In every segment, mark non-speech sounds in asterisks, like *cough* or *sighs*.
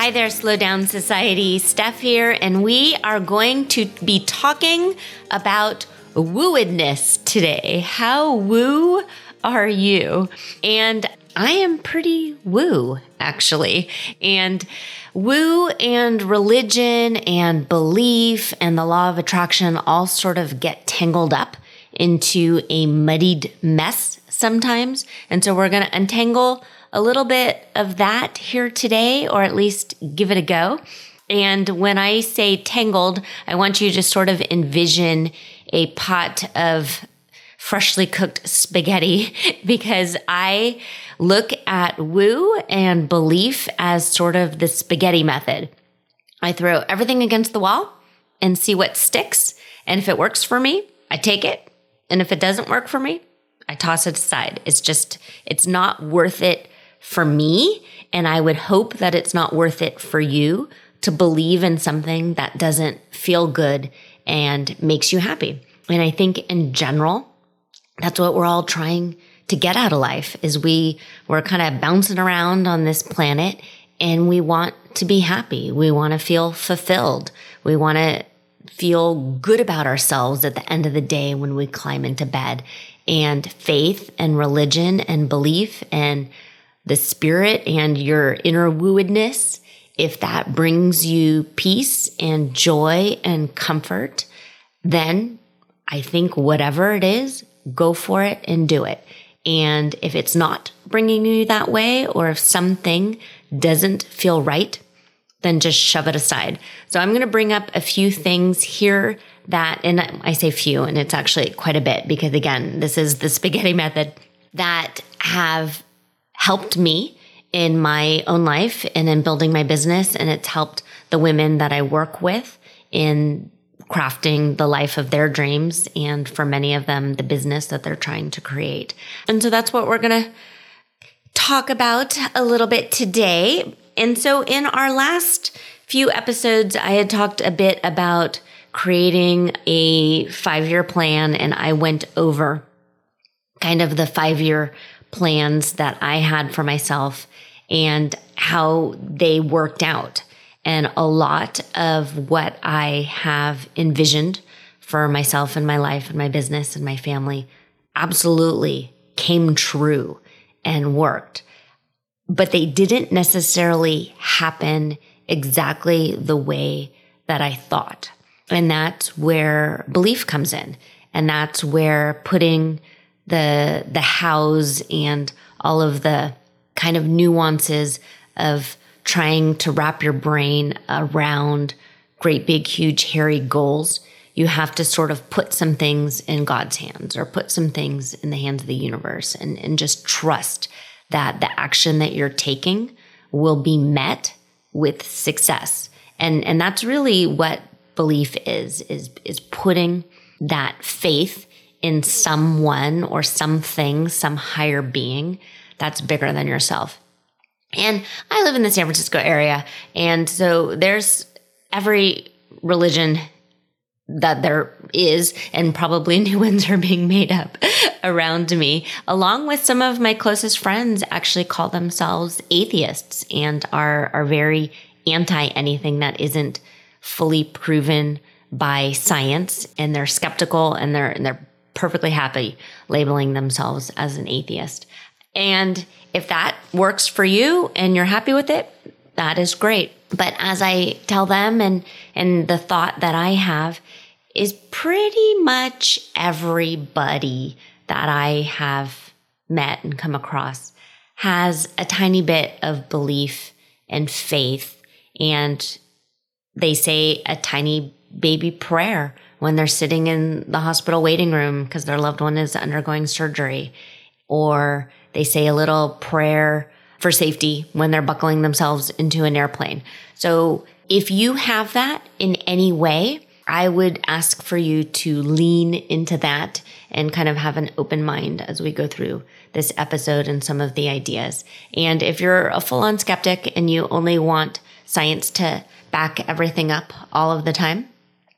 Hi there, Slow Down Society. Steph here, and we are going to be talking about wooedness today. How woo are you? And I am pretty woo, actually. And woo and religion and belief and the law of attraction all sort of get tangled up into a muddied mess sometimes. And so we're going to untangle a little bit of that here today, or at least give it a go. And when I say tangled, I want you to sort of envision a pot of freshly cooked spaghetti *laughs* because I look at woo and belief as sort of the spaghetti method. I throw everything against the wall and see what sticks. And if it works for me, I take it. And if it doesn't work for me, I toss it aside. It's just, it's not worth it for me. And I would hope that it's not worth it for you to believe in something that doesn't feel good and makes you happy. And I think in general, that's what we're all trying to get out of life is we we're kind of bouncing around on this planet and we want to be happy. We want to feel fulfilled. We want to feel good about ourselves at the end of the day when we climb into bed. And faith and religion and belief and the spirit and your inner wooedness, if that brings you peace and joy and comfort, then I think whatever it is, go for it and do it. And if it's not bringing you that way, or if something doesn't feel right, then just shove it aside. So I'm going to bring up a few things here that, and I say few, and it's actually quite a bit because again, this is the spaghetti method that have helped me in my own life and in building my business. And it's helped the women that I work with in crafting the life of their dreams. And for many of them, the business that they're trying to create. And so that's what we're going to talk about a little bit today. And so in our last few episodes, I had talked a bit about creating a five year plan and I went over kind of the five year plans that I had for myself and how they worked out. And a lot of what I have envisioned for myself and my life and my business and my family absolutely came true and worked. But they didn't necessarily happen exactly the way that I thought. And that's where belief comes in. And that's where putting the the hows and all of the kind of nuances of trying to wrap your brain around great big huge hairy goals you have to sort of put some things in god's hands or put some things in the hands of the universe and, and just trust that the action that you're taking will be met with success. And and that's really what belief is is is putting that faith in someone or something, some higher being that's bigger than yourself. And I live in the San Francisco area. And so there's every religion that there is, and probably *laughs* new ones are being made up around me, along with some of my closest friends actually call themselves atheists and are, are very anti anything that isn't fully proven by science. And they're skeptical and they're, and they're perfectly happy labeling themselves as an atheist. And if that works for you and you're happy with it, that is great. But as I tell them and and the thought that I have is pretty much everybody that I have met and come across has a tiny bit of belief and faith and they say a tiny baby prayer when they're sitting in the hospital waiting room because their loved one is undergoing surgery, or they say a little prayer for safety when they're buckling themselves into an airplane. So if you have that in any way, I would ask for you to lean into that and kind of have an open mind as we go through this episode and some of the ideas. And if you're a full on skeptic and you only want science to back everything up all of the time,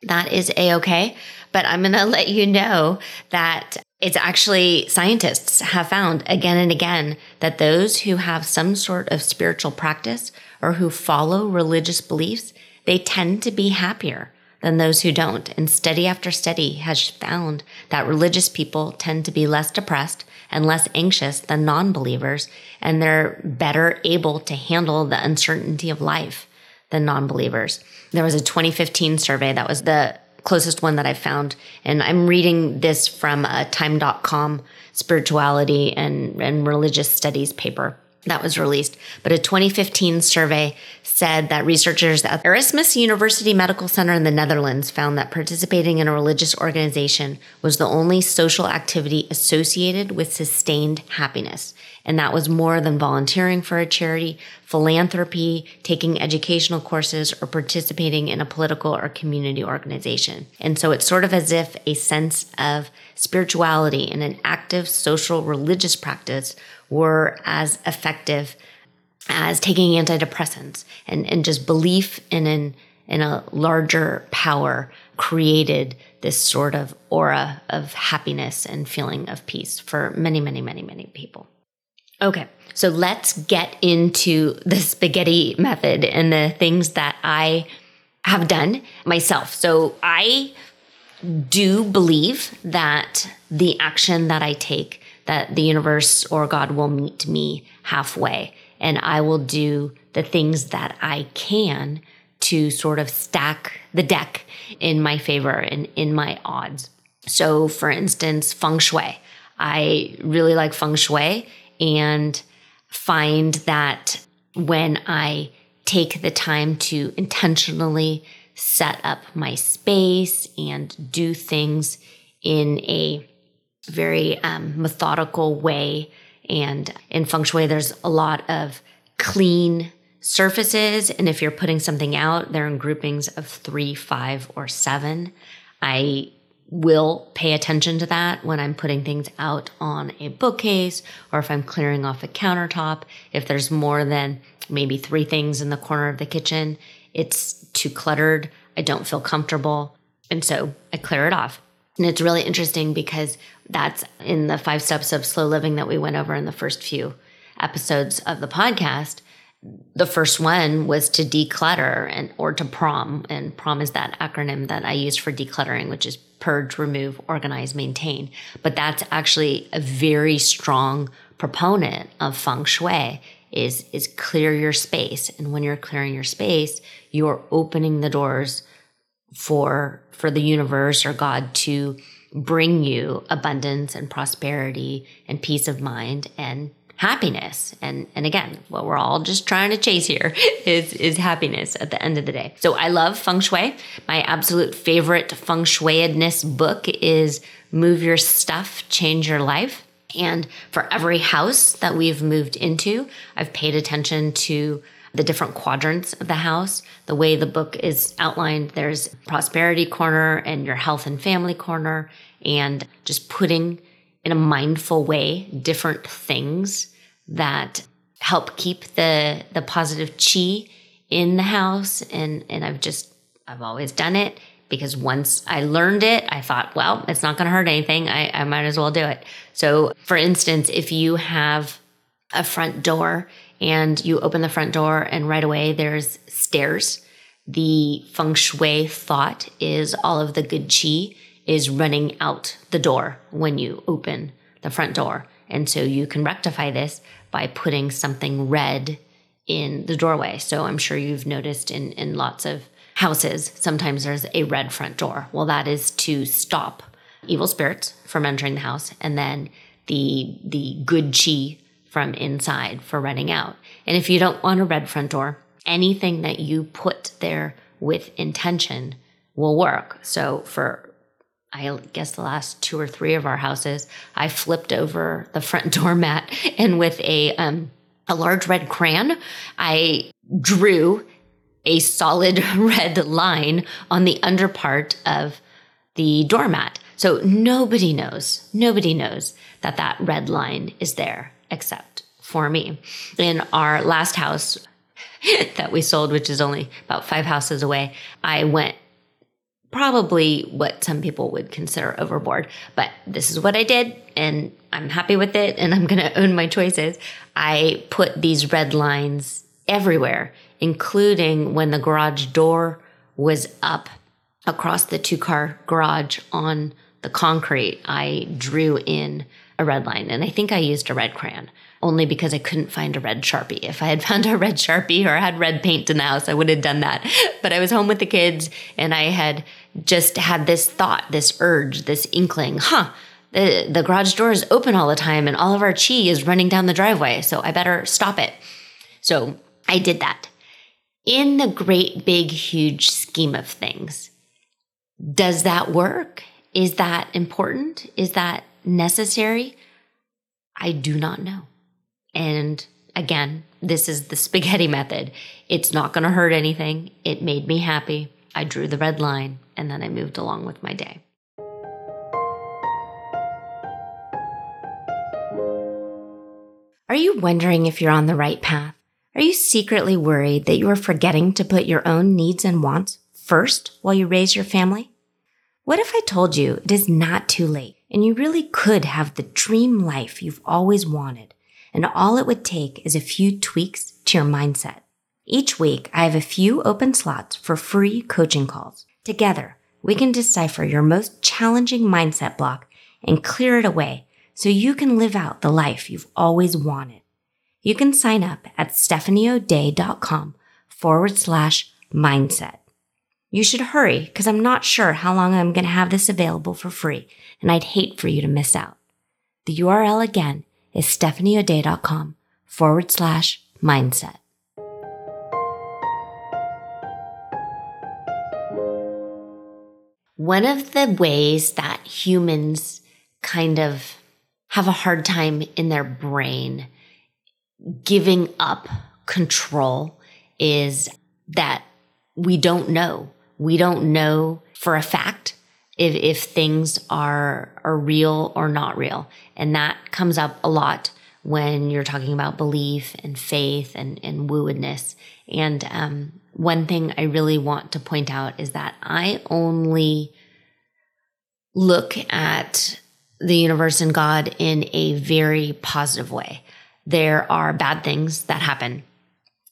that is a okay. But I'm going *laughs* to let you know that it's actually scientists have found again and again that those who have some sort of spiritual practice or who follow religious beliefs, they tend to be happier than those who don't. And study after study has found that religious people tend to be less depressed and less anxious than non believers, and they're better able to handle the uncertainty of life than non believers. There was a 2015 survey that was the closest one that I found, and I'm reading this from a time.com spirituality and, and religious studies paper that was released. But a 2015 survey said that researchers at Erasmus University Medical Center in the Netherlands found that participating in a religious organization was the only social activity associated with sustained happiness. And that was more than volunteering for a charity, philanthropy, taking educational courses, or participating in a political or community organization. And so it's sort of as if a sense of spirituality and an active social religious practice were as effective as taking antidepressants and, and just belief in an in a larger power created this sort of aura of happiness and feeling of peace for many, many, many, many people. Okay, so let's get into the spaghetti method and the things that I have done myself. So I do believe that the action that I take that the universe or God will meet me halfway and I will do the things that I can to sort of stack the deck in my favor and in my odds. So, for instance, feng shui. I really like feng shui and find that when I take the time to intentionally set up my space and do things in a very um, methodical way. And in feng shui, there's a lot of clean surfaces. And if you're putting something out, they're in groupings of three, five, or seven. I will pay attention to that when I'm putting things out on a bookcase or if I'm clearing off a countertop. If there's more than maybe three things in the corner of the kitchen, it's too cluttered. I don't feel comfortable. And so I clear it off. And it's really interesting because that's in the five steps of slow living that we went over in the first few episodes of the podcast. The first one was to declutter and or to prom. And prom is that acronym that I use for decluttering, which is purge, remove, organize, maintain. But that's actually a very strong proponent of feng shui is is clear your space. And when you're clearing your space, you're opening the doors for for the universe or God to bring you abundance and prosperity and peace of mind and happiness. And and again, what we're all just trying to chase here *laughs* is is happiness at the end of the day. So I love feng shui. My absolute favorite feng shuiedness book is Move Your Stuff, Change Your Life. And for every house that we've moved into, I've paid attention to the different quadrants of the house. The way the book is outlined, there's prosperity corner and your health and family corner, and just putting in a mindful way different things that help keep the the positive chi in the house and and I've just I've always done it because once I learned it, I thought, well, it's not going to hurt anything. I, I might as well do it. So, for instance, if you have a front door and you open the front door and right away there's stairs. The feng shui thought is all of the good chi is running out the door when you open the front door. And so you can rectify this by putting something red in the doorway. So I'm sure you've noticed in, in lots of houses, sometimes there's a red front door. Well, that is to stop evil spirits from entering the house and then the the good chi from inside for running out. And if you don't want a red front door, anything that you put there with intention will work. So for I guess the last two or three of our houses, I flipped over the front *laughs* doormat and with a um, a large red crayon, I drew a solid *laughs* red line on the under part of the doormat. So nobody knows, nobody knows that that red line is there except for me. In our last house *laughs* that we sold, which is only about five houses away, I went probably what some people would consider overboard, but this is what I did and I'm happy with it and I'm going to own my choices. I put these red lines everywhere, including when the garage door was up across the two car garage on the concrete. I drew in a red line and I think I used a red crayon only because I couldn't find a red Sharpie. If I had *laughs* found a red Sharpie or had red paint in the house, I would have done that. But I was home with the kids and I had just had this thought, this urge, this inkling, huh? The, the garage door is open all the time and all of our chi is running down the driveway. So I better stop it. So I did that. In the great, big, huge scheme of things, does that work? Is that important? Is that necessary? I do not know. And again, this is the spaghetti *laughs* method. It's not going to hurt anything. It made me happy. I drew the red line and then I moved along with my day. Are you wondering if you're on the right path? Are you secretly worried that you are forgetting to put your own needs and wants first while you raise your family? What if I told you it is not too late and you really could have the dream life you've always wanted and all it would take is a few tweaks to your mindset? Each week, I have a few open slots for free coaching calls. Together, we can decipher your most challenging mindset block and clear it away so you can live out the life you've always wanted. You can sign up at stephanieodea.com forward slash mindset. You should hurry because I'm not sure how long I'm going to have this available for free and I'd hate for you to miss out. The URL again is stephanieodea.com forward slash mindset. One of the ways that humans kind of have a hard time in their brain giving up control is that we don't know. We don't know for a fact if, if things are, are real or not real. And that comes up a lot when you're talking about belief and faith and, and wooedness. And um, one thing I really want to point out is that I only look at the universe and God in a very positive way. There are bad things that happen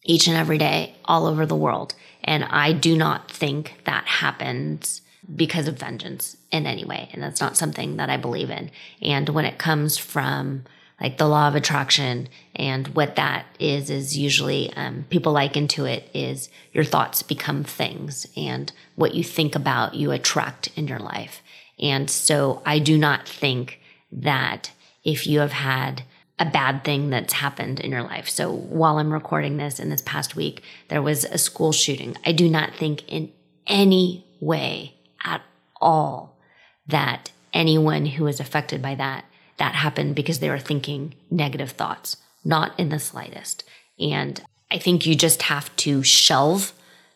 each and every day all over the world. And I do not think that happens because of vengeance in any way. And that's not something that I believe in. And when it comes from like the law of attraction. And what that is is usually um, people liken to it is your thoughts become things and what you think about you attract in your life. And so i do not think that if you have had a bad thing that's happened in your life. So while i'm recording this in this past week there was a school shooting. I do not think in any way at all that anyone who was affected by that that happened because they were thinking negative thoughts, not in the slightest. And I think you just have to shelve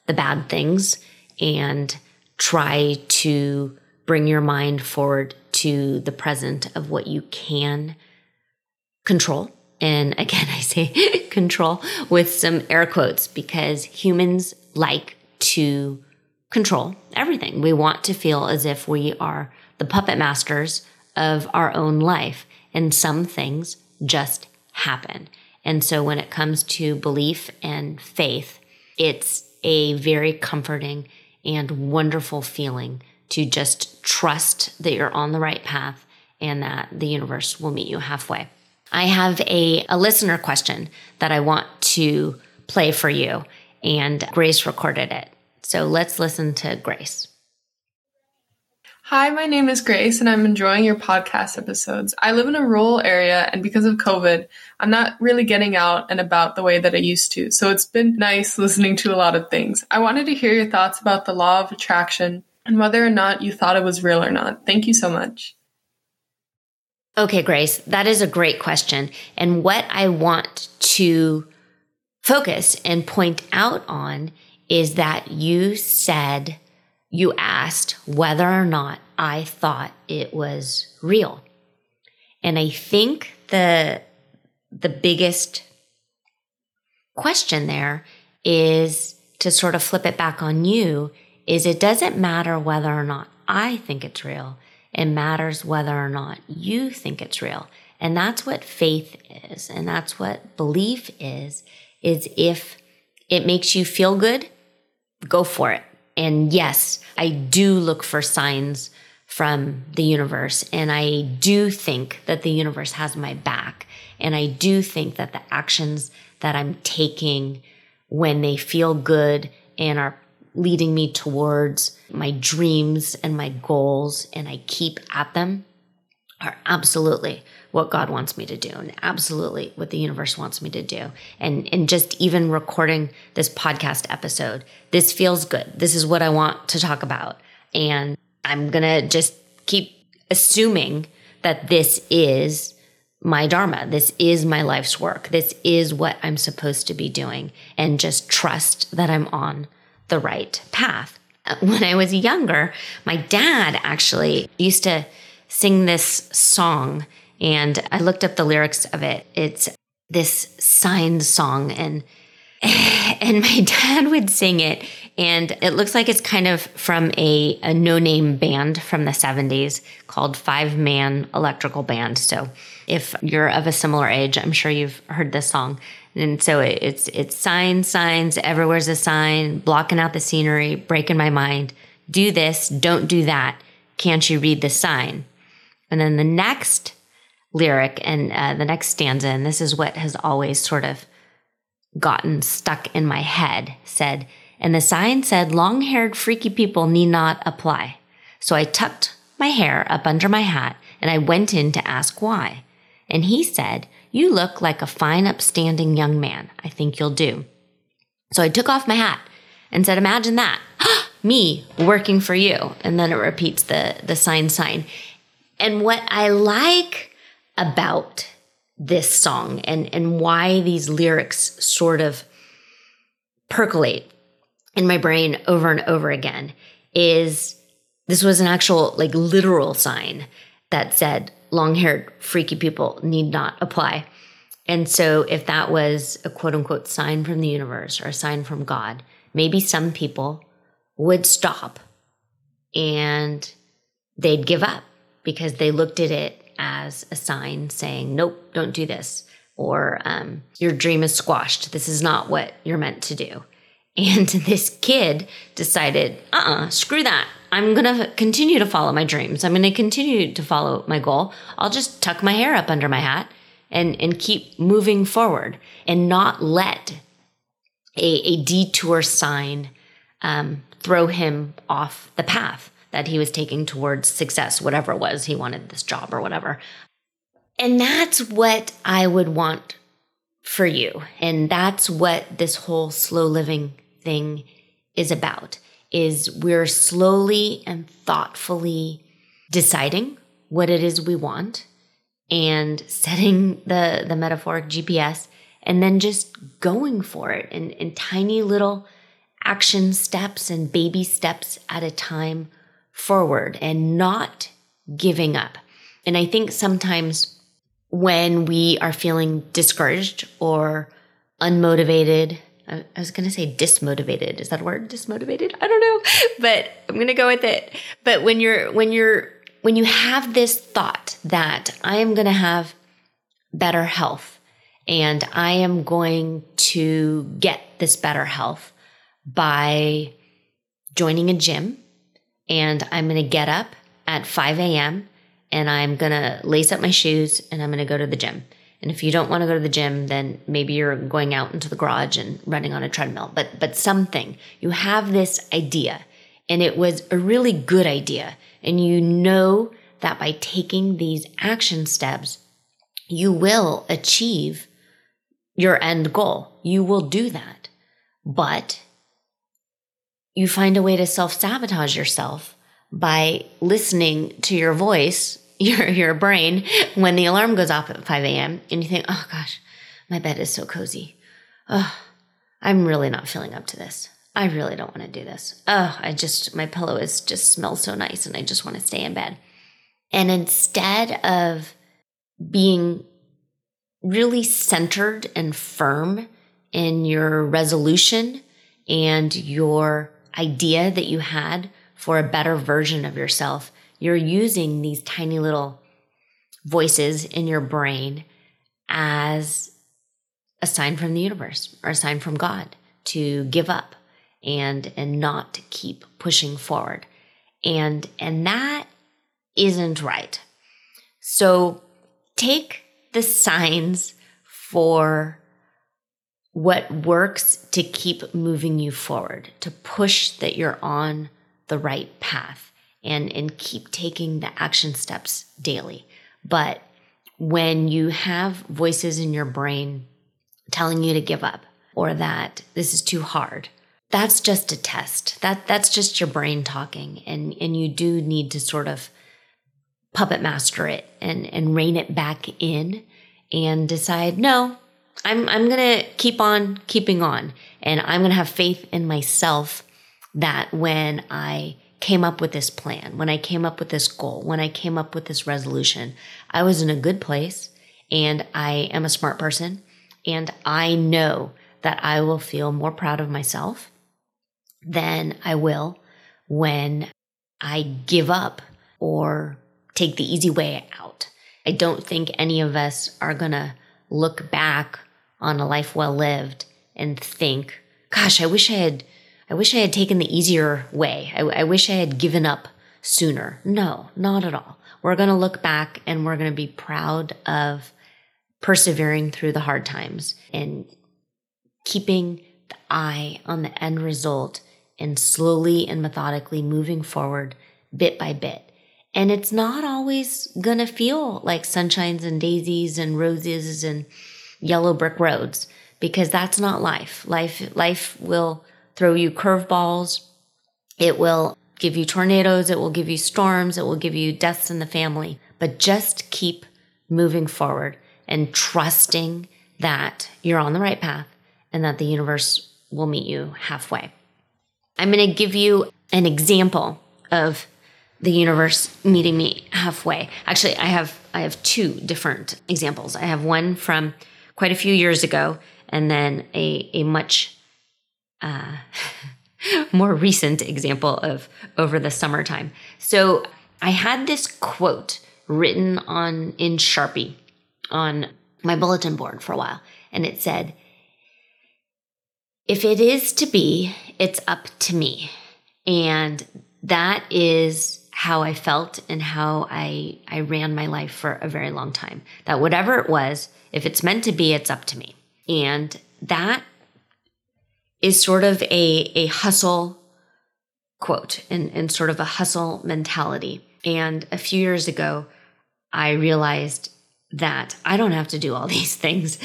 the bad things and try to bring your mind forward to the present of what you can control. And *laughs* again, I say *laughs* control with some air quotes because humans like to control everything. We want to feel as if we are the puppet masters of our own life. And some things just happen. And so when it comes to belief and faith, it's a very comforting and wonderful feeling to just trust that you're on the right path and that the universe will meet you halfway. I have a, a listener question that I want to play for you, and Grace recorded it. So let's listen to Grace. Hi, my name is Grace, and I'm enjoying your podcast episodes. I live in a rural area, and because of COVID, I'm not really getting out and about the way that I used to. So it's been nice *laughs* listening to a lot of things. I wanted to hear your thoughts about the law of attraction and whether or not you thought it was real or not. Thank you so much. Okay, Grace, that is a great question. And what I want to focus and point out on is that you said, you asked whether or not I thought it was real. And I think the, the biggest question there is to sort of flip it back on you is it doesn't matter whether or not I think it's real. It matters whether or not you think it's real. And that's what faith is. And that's what belief is, is if it makes you feel good, go for it. And yes, I do look for signs from the universe. And I do think that the universe has my back. And I do think that the actions that I'm taking when they feel good and are leading me towards my dreams and my goals and I keep at them are absolutely what God wants me to do and absolutely what the universe wants me to do. And and just even recording this podcast episode, this feels good. This is what I want to talk about. And I'm going to just keep assuming that this is my dharma. This is my life's work. This is what I'm supposed to be doing and just trust that I'm on the right path. *laughs* When I was younger, my dad actually used to sing this song and I looked up the lyrics of it. It's this sign song and *sighs* and my *laughs* dad would sing it and it looks like it's kind of from a, a no-name band from the 70s called Five Man Electrical Band. So if you're of a similar age, I'm sure you've heard this song. And so it's it's signs, signs, everywhere's a sign, blocking out the scenery, breaking my mind. Do this, don't do that. Can't you read the sign? And then the next lyric and uh, the next stanza, and this is what has always sort of gotten stuck in my head, said, and the sign said, long haired freaky people need not apply. So I tucked my hair up under my hat and I went in to ask why. And he said, you look like a fine, upstanding young man. I think you'll do. So I took off my hat and said, Imagine that. *gasps* Me working for you. And then it repeats the, the sign sign. And what I like about this song and, and why these lyrics sort of percolate in my brain over and over again is this was an actual, like, literal sign that said, long haired, freaky people need not apply. And so, if that was a quote unquote sign from the universe or a sign from God, maybe some people would stop and they'd give up because they looked at it as a sign saying, nope, don't do this. Or um, your dream is squashed. This is not what you're meant to do. And *laughs* this kid decided, uh uh-uh, uh screw that. I'm going to continue to follow my dreams. I'm going to continue to follow my goal. I'll just tuck my hair up under my hat and, and keep moving forward and not let a, a detour sign um, throw him off the path that he was taking towards success, whatever it was. He wanted this job or whatever. And that's what I would want for you. And that's what this whole slow living thing is about is we're slowly and thoughtfully deciding what it is we want and *laughs* setting the, the metaphoric GPS and then just going for it in, in tiny little action steps and baby steps at a time forward and not giving up. And I think sometimes when we are feeling discouraged or unmotivated, I was going to say dismotivated. Is that a word? Dismotivated? I don't know, *laughs* but I'm going to go with it. But when you're, when you're, when you have this thought that I am going to have better health and I am going to get this better health by joining a gym and I'm going to get up at 5 a.m. and I'm going to lace up my shoes and I'm going to go to the gym. And if you don't want to go to the gym, then maybe you're going out into the garage and running on a treadmill. But but something. You have this idea and it was a really good idea. And you know that by taking these action steps, you will achieve your end goal. You will do that. But you find a way to self sabotage yourself by listening to your voice, *laughs* your, your brain, when the alarm goes off at 5 a.m. and you think, oh gosh, my bed is so cozy. Oh, I'm really not feeling up to this. I really don't want to do this. Oh, I just, my pillow is just smells so nice and I just want to stay in bed. And instead of being really centered and firm in your resolution and your idea that you had for a better version of yourself, you're using these tiny little voices in your brain as a sign from the universe or a sign from God to give up and and not keep pushing forward. And and that isn't right. So take the signs for what works to keep moving you forward, to push that you're on the right path and, and keep taking the action steps daily. But when you have voices in your brain telling you to give up or that this is too hard, that's just a test. That that's just your brain talking and and you do need to sort of puppet master it and and rein it back in and decide no I'm I'm going to keep on keeping on and I'm going to have faith in myself that when I came up with this plan, when I came up with this goal, when I came up with this resolution, I was in a good place and I am a smart person and I know that I will feel more proud of myself than I will when I give up or take the easy way out. I don't think any of us are going to look back on a life well lived and think, gosh, I wish I had, I wish I had taken the easier way. I, I wish I had given up sooner. No, not at all. We're going to look back and we're going to be proud of persevering through the hard times and keeping the eye on the end result and slowly and methodically moving forward bit by bit. And it's not always going to feel like sunshines and daisies and roses and yellow brick roads because that's not life. Life life will throw you curveballs. It will give you tornadoes, it will give you storms, it will give you deaths in the family. But just keep moving forward and trusting that you're on the right path and that the universe will meet you halfway. I'm going to give you an example of the universe meeting me halfway. Actually, I have I have two different examples. I have one from quite a few years ago, and then a a much uh, *laughs* more recent example of over the summertime. So I had this quote written on in Sharpie on my bulletin board for a while, and it said, "If it is to be, it's up to me," and that is how I felt and how I, I ran my life for a very long time. That whatever it was, if it's meant to be, it's up to me. And that is sort of a, a hustle quote and, and sort of a hustle mentality. And a few years ago, I realized that I don't have to do all *laughs* these things.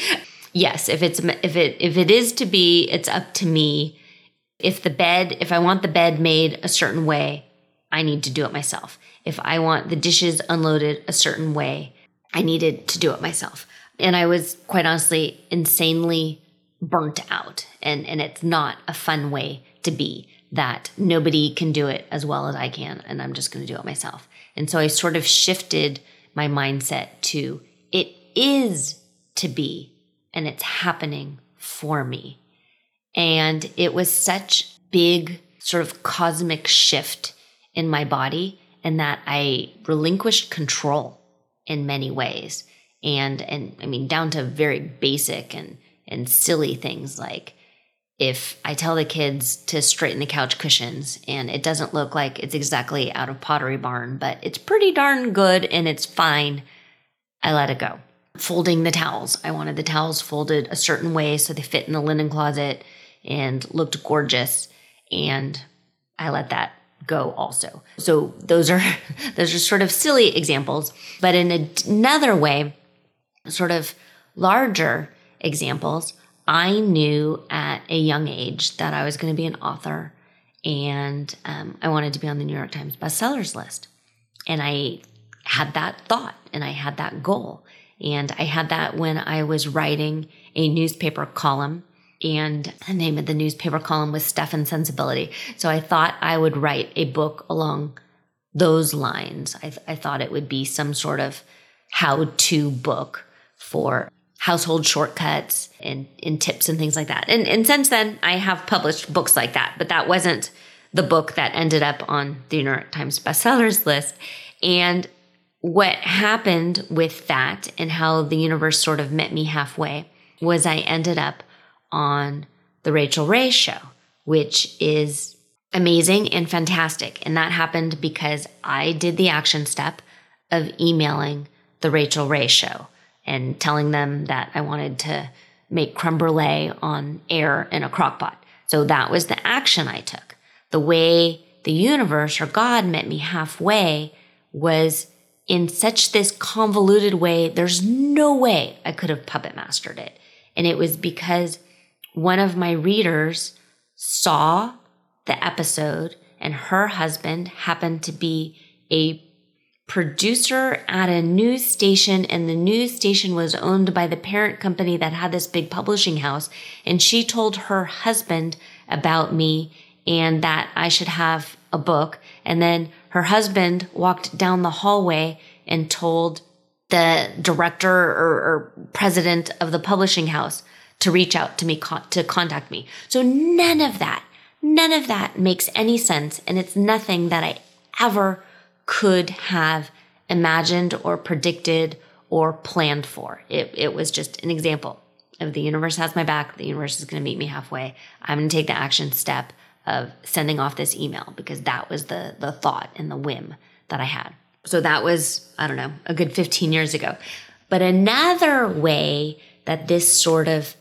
yes, if it's if it if it is to be, it's up to me. If the bed, if I want the bed made a certain way, I need to do it myself. If I want the dishes unloaded a certain way, I needed to do it myself. And I was quite honestly insanely burnt out. And, and it's not a fun way to be that nobody can do it as well as I can. And I'm just going to do it myself. And so I sort of shifted my mindset to it is to be and it's happening for me. And it was such big sort of cosmic shift in my body and that I relinquished control in many ways. And and I mean down to very basic and and silly things like if I tell the kids to straighten the couch cushions and it doesn't look like it's exactly out of Pottery Barn, but it's pretty darn good and it's fine, I let it go. Folding the towels. I wanted the towels folded a certain way so they fit in the linen closet and looked gorgeous. And I let that go also. So those are *laughs* those are sort of silly examples, but in another way, sort of larger examples, I knew at a young age that I was going to be an author and um, I wanted to be on the New York Times bestsellers list. And I had that thought and I had that goal. And I had that when I was writing a newspaper column. And the name of the newspaper column was Stuff and Sensibility. So I thought I would write a book along those lines. I, th- I thought it would be some sort of how to book for household shortcuts and, and tips and things like that. And, and since then, I have published books like that, but that wasn't the book that ended up on the New York Times bestsellers list. And what happened with that and how the universe sort of met me halfway was I ended up on the Rachael Ray show, which is amazing and fantastic. And that happened because I did the action step of emailing the Rachael Ray show and telling them that I wanted to make creme brulee on air in a crock pot. So that was the action I took. The way the universe or God met me halfway was in such this convoluted way. There's no way I could have puppet mastered it. And it was because one of my readers saw the episode and her husband happened to be a producer at a news station and the news station was owned by the parent company that had this big publishing house and she told her husband about me and that I should have a book. And then her husband walked down the hallway and told the director or, or president of the publishing house to reach out to me to contact me. So none of that none of that makes any sense and it's nothing that I ever could have imagined or predicted or planned for. It, it was just an example of the universe has my back. The universe is going to meet me halfway. I'm going to take the action step of sending off this email because that was the, the thought and the whim that I had. So that was, I don't know, a good 15 years ago. But another way that this sort of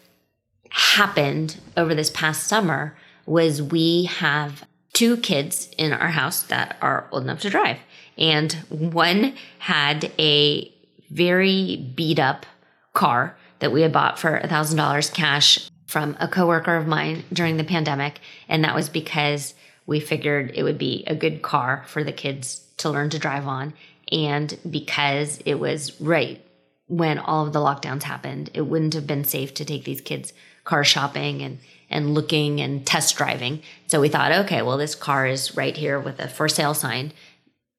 happened over this past summer was we have two kids in our house that are old enough to drive and one had a very beat up car that we had bought for $1,000 cash from a coworker of mine during the pandemic. And that was because we figured it would be a good car for the kids to learn to drive on. And because it was right when all of the lockdowns happened, it wouldn't have been safe to take these kids car shopping and and looking and test driving. So we thought, okay, well, this car is right here with a for sale sign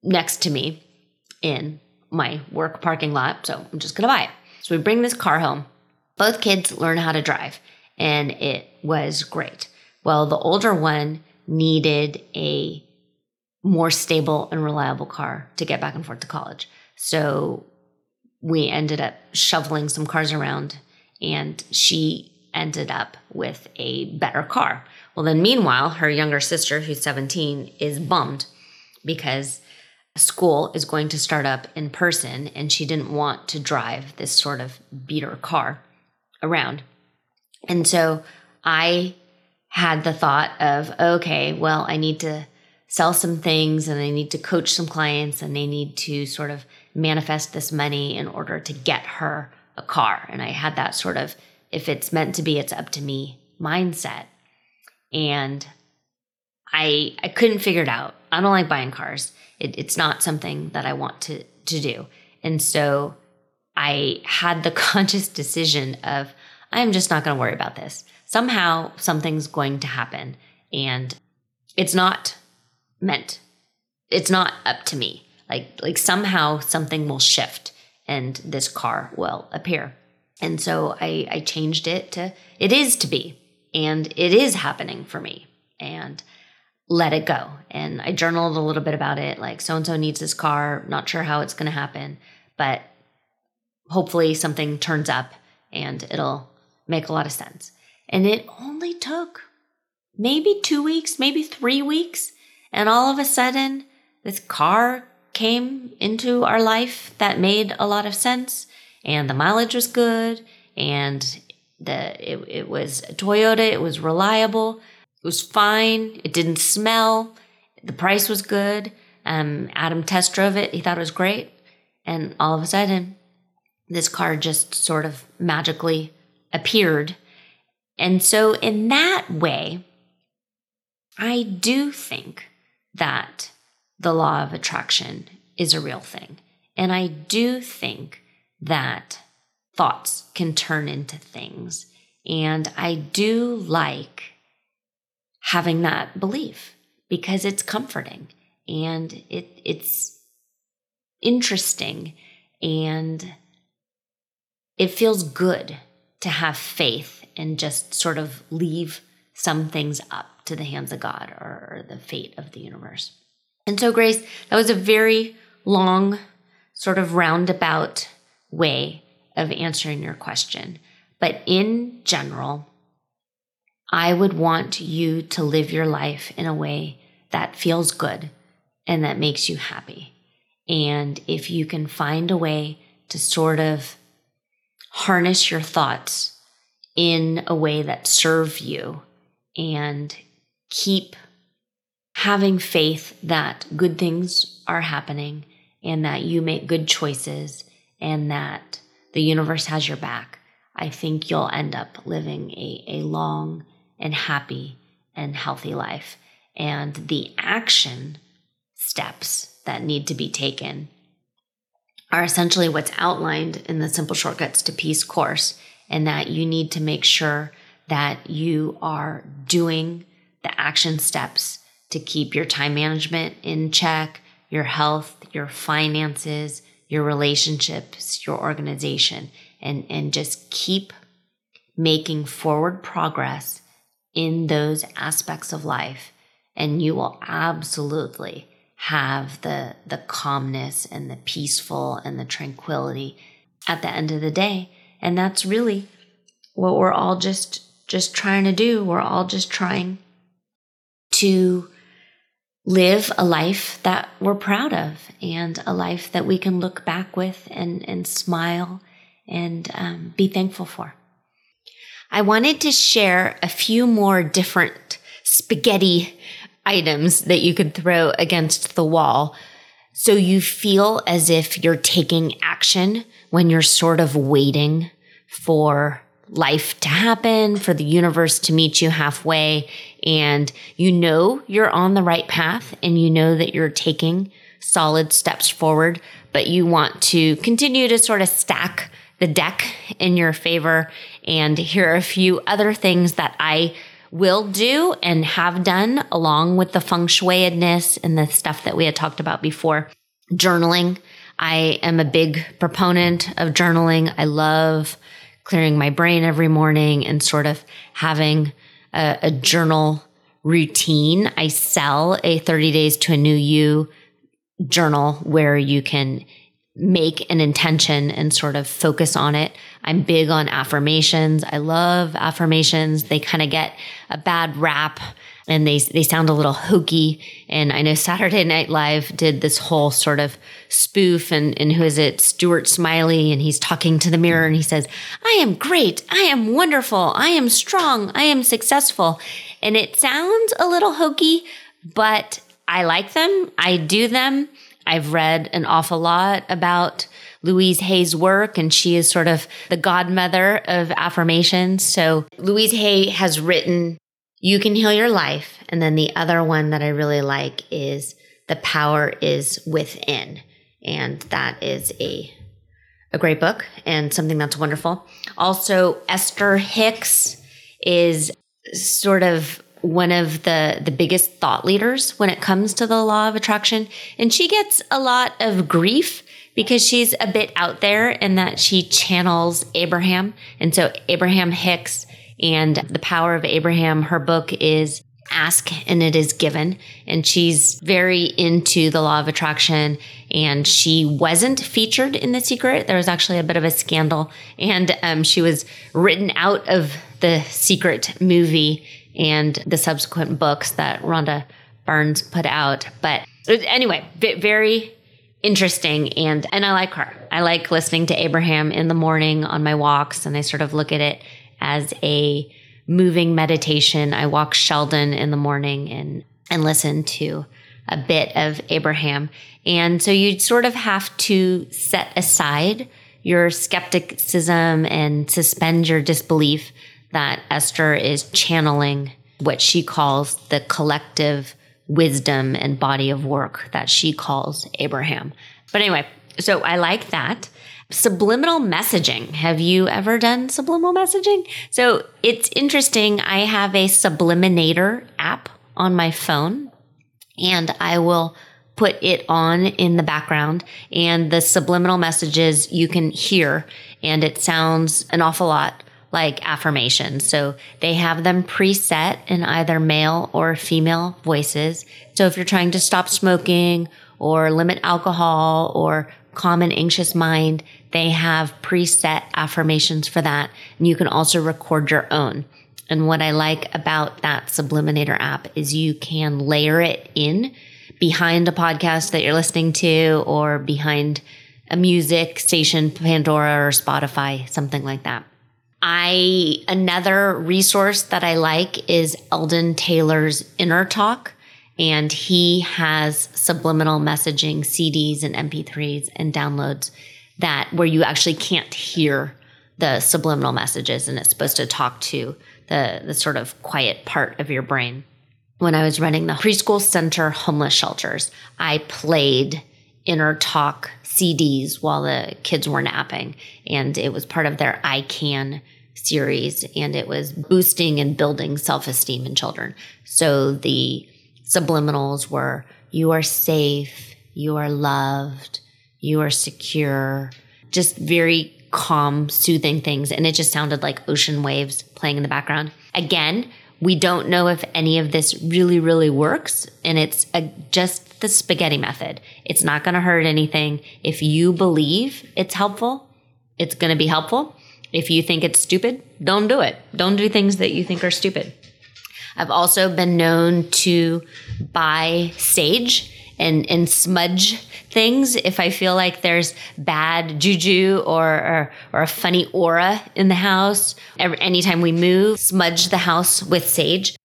next to me in my work parking lot. So I'm just to buy it. So we bring this car home. Both kids learn how to drive, and it was great. Well, the older one needed a more stable and reliable car to get back and forth to college. So we ended up shoveling some cars around, and she ended up with a better car. Well, then, meanwhile, her younger sister, who's 17, is bummed because school is going to start up in person and she didn't want to drive this sort of beater car around. And so I had the thought of, okay, well, I need to sell some things and I need to coach some clients and they need to sort of manifest this money in order to get her a car. And I had that sort of, if it's meant to be, it's up to me mindset. And I I couldn't figure it out. I don't like buying cars. It, it's not something that I want to to do. And so I had the *laughs* conscious decision of I'm just not going to worry about this. Somehow something's going to happen and it's not meant. It's not up to me. Like like somehow something will shift and this car will appear. And so I I changed it to it is to be and it is happening for me. And let it go. And I journaled a little bit about it like so and so needs this car, not sure how it's going to happen, but hopefully something turns up and it'll make a lot of sense. And it only took maybe two weeks, maybe three weeks. And all of a sudden, this car came into our life that made a lot of sense. And the mileage was good. And the it, it was Toyota, it was reliable. It was fine. It didn't smell. The price was good. Um, Adam test drove it. He thought it was great. And all of a sudden, this car just sort of magically appeared. And so, in that way, I do think that the law of attraction is a real thing. And I do think that thoughts can turn into things. And I do like having that belief because it's comforting and it, it's interesting and it feels good to have faith and just sort of leave some things up to the hands of God or, the fate of the universe. And so, Grace, that was a very long, sort of roundabout way of answering your question. But in general, I would want you to live your life in a way that feels good and that makes you happy. And if you can find a way to sort of harness your thoughts in a way that serve you and keep having faith that good things are happening and that you make good choices and that the universe has your back, I think you'll end up living a, a long and happy and healthy life. And the action steps that need to be taken are essentially what's outlined in the Simple Shortcuts to Peace course, and that you need to make sure that you are doing the action steps to keep your time management in check, your health, your finances, your relationships, your organization, and, and just keep making forward progress in those aspects of life. And you will absolutely have the, the calmness and the peaceful and the tranquility at the end of the day. And that's really what we're all just just trying to do. We're all just trying to live a life that we're proud of and a life that we can look back with and, and smile and um, be thankful for. I wanted to share a few more different spaghetti items that you could throw against the wall so you feel as if you're taking action when you're sort of waiting for life to happen, for the universe to meet you halfway, and you know you're on the right path and you know that you're taking solid steps forward, but you want to continue to sort of stack the deck in your favor. And here are a few other things that I will do and have done along with the feng shuiedness and the stuff that we had talked about before. Journaling. I am a big proponent of journaling. I love clearing my brain every morning and sort of having a, a journal routine. I sell a 30 days to a new you journal where you can make an intention and sort of focus on it. I'm big on affirmations. I love affirmations. They kind of get a bad rap and they they sound a little hokey. And I know Saturday Night Live did this whole sort of spoof, and and who is it? Stuart Smiley, and he's talking to the mirror, and he says, "I am great. I am wonderful. I am strong. I am successful." And it sounds a little hokey, but I like them. I do them. I've read an awful lot about Louise Hay's work, and she is sort of the godmother of affirmations. So Louise Hay has written you can heal your life. And then the other one that I really like is the power is within. And that is a a great book and something that's wonderful. Also, Esther Hicks is sort of one of the the biggest thought leaders when it comes to the law of attraction and she gets a lot of grief because she's a bit out there in that she channels Abraham and so Abraham Hicks and The Power of Abraham. Her book is Ask and It Is Given. And she's very into the law of attraction. And she wasn't featured in The Secret. There was actually a bit of a scandal. And um, she was written out of the Secret movie and the subsequent books that Rhonda Burns put out. But anyway, very interesting and and I like her. I like listening to Abraham in the morning on my walks and I sort of look at it as a moving meditation. I walk Sheldon in the morning and, and listen to a bit of Abraham. And so you sort of have to set aside your skepticism and suspend your disbelief that Esther is channeling what she calls the collective wisdom and body of work that she calls Abraham. But anyway, so I like that. Subliminal messaging. Have you ever done subliminal messaging? So it's interesting. I have a Subliminator app on my phone and I will put it on in the background and the subliminal messages you can hear and it sounds an awful lot like affirmations. So they have them preset in either male or female voices. So if you're trying to stop smoking or limit alcohol or calm an anxious mind, they have preset affirmations for that. And you can also record your own. And what I like about that Subliminator app is you can layer it in behind a podcast that you're listening to or behind a music station, Pandora or Spotify, something like that. I, another resource that I like is Eldon Taylor's Inner Talk. And he has subliminal messaging CDs and MP3s and downloads that where you actually can't hear the subliminal messages and it's supposed to talk to the, the sort of quiet part of your brain. When I was running the preschool center homeless shelters, I played inner talk CDs while the kids were napping. And it was part of their I Can series. And it was boosting and building self esteem in children. So the subliminals were you are safe, you are loved, you are secure, just very calm, soothing things. And it just sounded like ocean waves playing in the background. Again, we don't know if any of this really, really works. And it's a, just the spaghetti method. It's not going to hurt anything. If you believe it's helpful, it's going to be helpful. If you think it's stupid, don't do it. Don't do things that you think are stupid. I've also been known to buy sage and, and smudge things if I feel like there's bad juju or, or, or a funny aura in the house. Every, anytime we move, smudge the house with sage.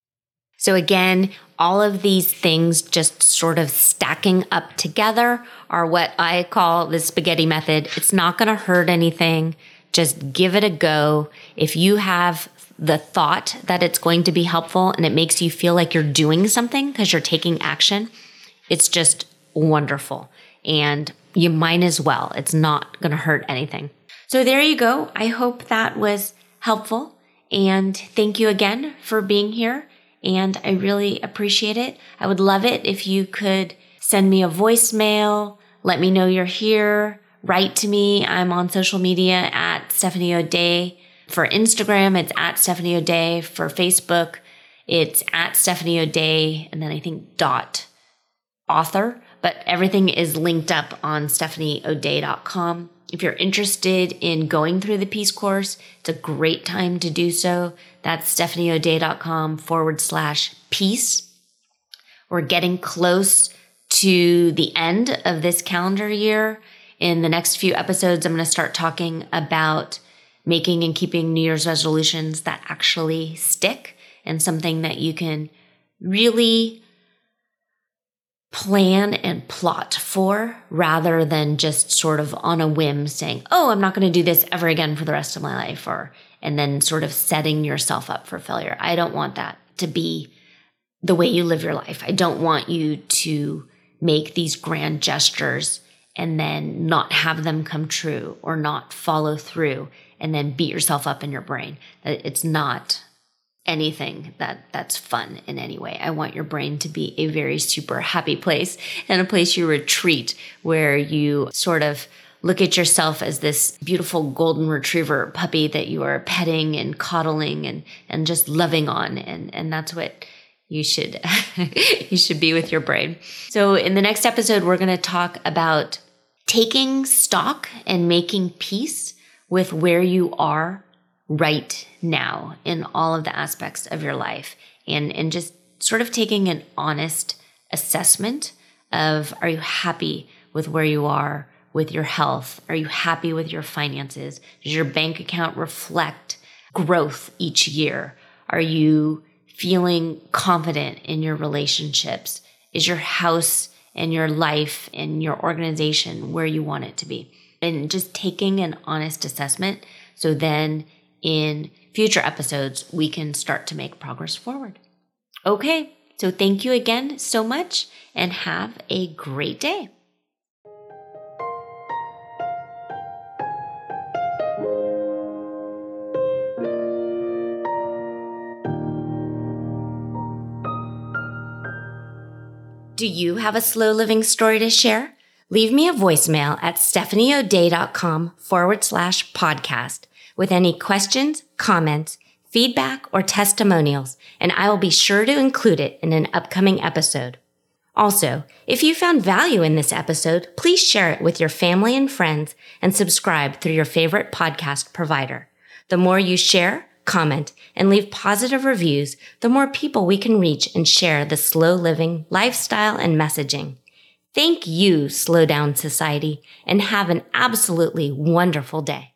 So again, all of these things just sort of stacking up together are what I call the spaghetti method. It's not going to hurt anything. Just give it a go. If you have the thought that it's going to be helpful and it makes you feel like you're doing something because you're taking action, it's just wonderful. And you might as well. It's not going to hurt anything. So there you go. I hope that was helpful. And thank you again for being here. And I really appreciate it. I would love it if you could send me a voicemail, let me know you're here, write to me. I'm on social media at Stephanie O'Dea. For Instagram, it's at Stephanie O'Dea. For Facebook, it's at Stephanie O'Dea. And then I think dot author but everything is linked up on stephanieodea.com. If you're interested in going through the Peace Course, it's a great time to do so. That's stephanieodea.com forward slash peace. We're getting close to the end of this calendar year. In the next few episodes, I'm going to start talking about making and keeping New Year's resolutions that actually stick and something that you can really plan and plot for rather than just sort of on a whim saying, oh, I'm not going to do this ever again for the rest of my life, or, and then sort of setting yourself up for failure. I don't want that to be the way you live your life. I don't want you to make these grand gestures and then not have them come true or not follow through and then beat yourself up in your brain. It's not anything that that's fun in any way. I want your brain to be a very super happy place and a place you retreat where you sort of look at yourself as this beautiful golden retriever puppy that you are petting and coddling and and just loving on and and that's what you should *laughs* you should be with your brain. So in the next episode we're going to talk about taking stock and making peace with where you are right now in all of the aspects of your life and, and just sort of taking an honest assessment of are you happy with where you are with your health? Are you happy with your finances? Does your bank account reflect growth each year? Are you feeling confident in your relationships? Is your house and your life and your organization where you want it to be? And just taking an honest assessment so then in future episodes, we can start to make progress forward. Okay, so thank you again so much and have a great day. Do you have a slow living story to share? Leave me a voicemail at stephanieodea.com forward slash podcast with any questions, comments, feedback, or testimonials, and I will be sure to include it in an upcoming episode. Also, if you found value in this episode, please share it with your family and friends and subscribe through your favorite podcast provider. The more you share, comment, and leave positive reviews, the more people we can reach and share the slow living lifestyle and messaging. Thank you, Slow Down Society, and have an absolutely wonderful day.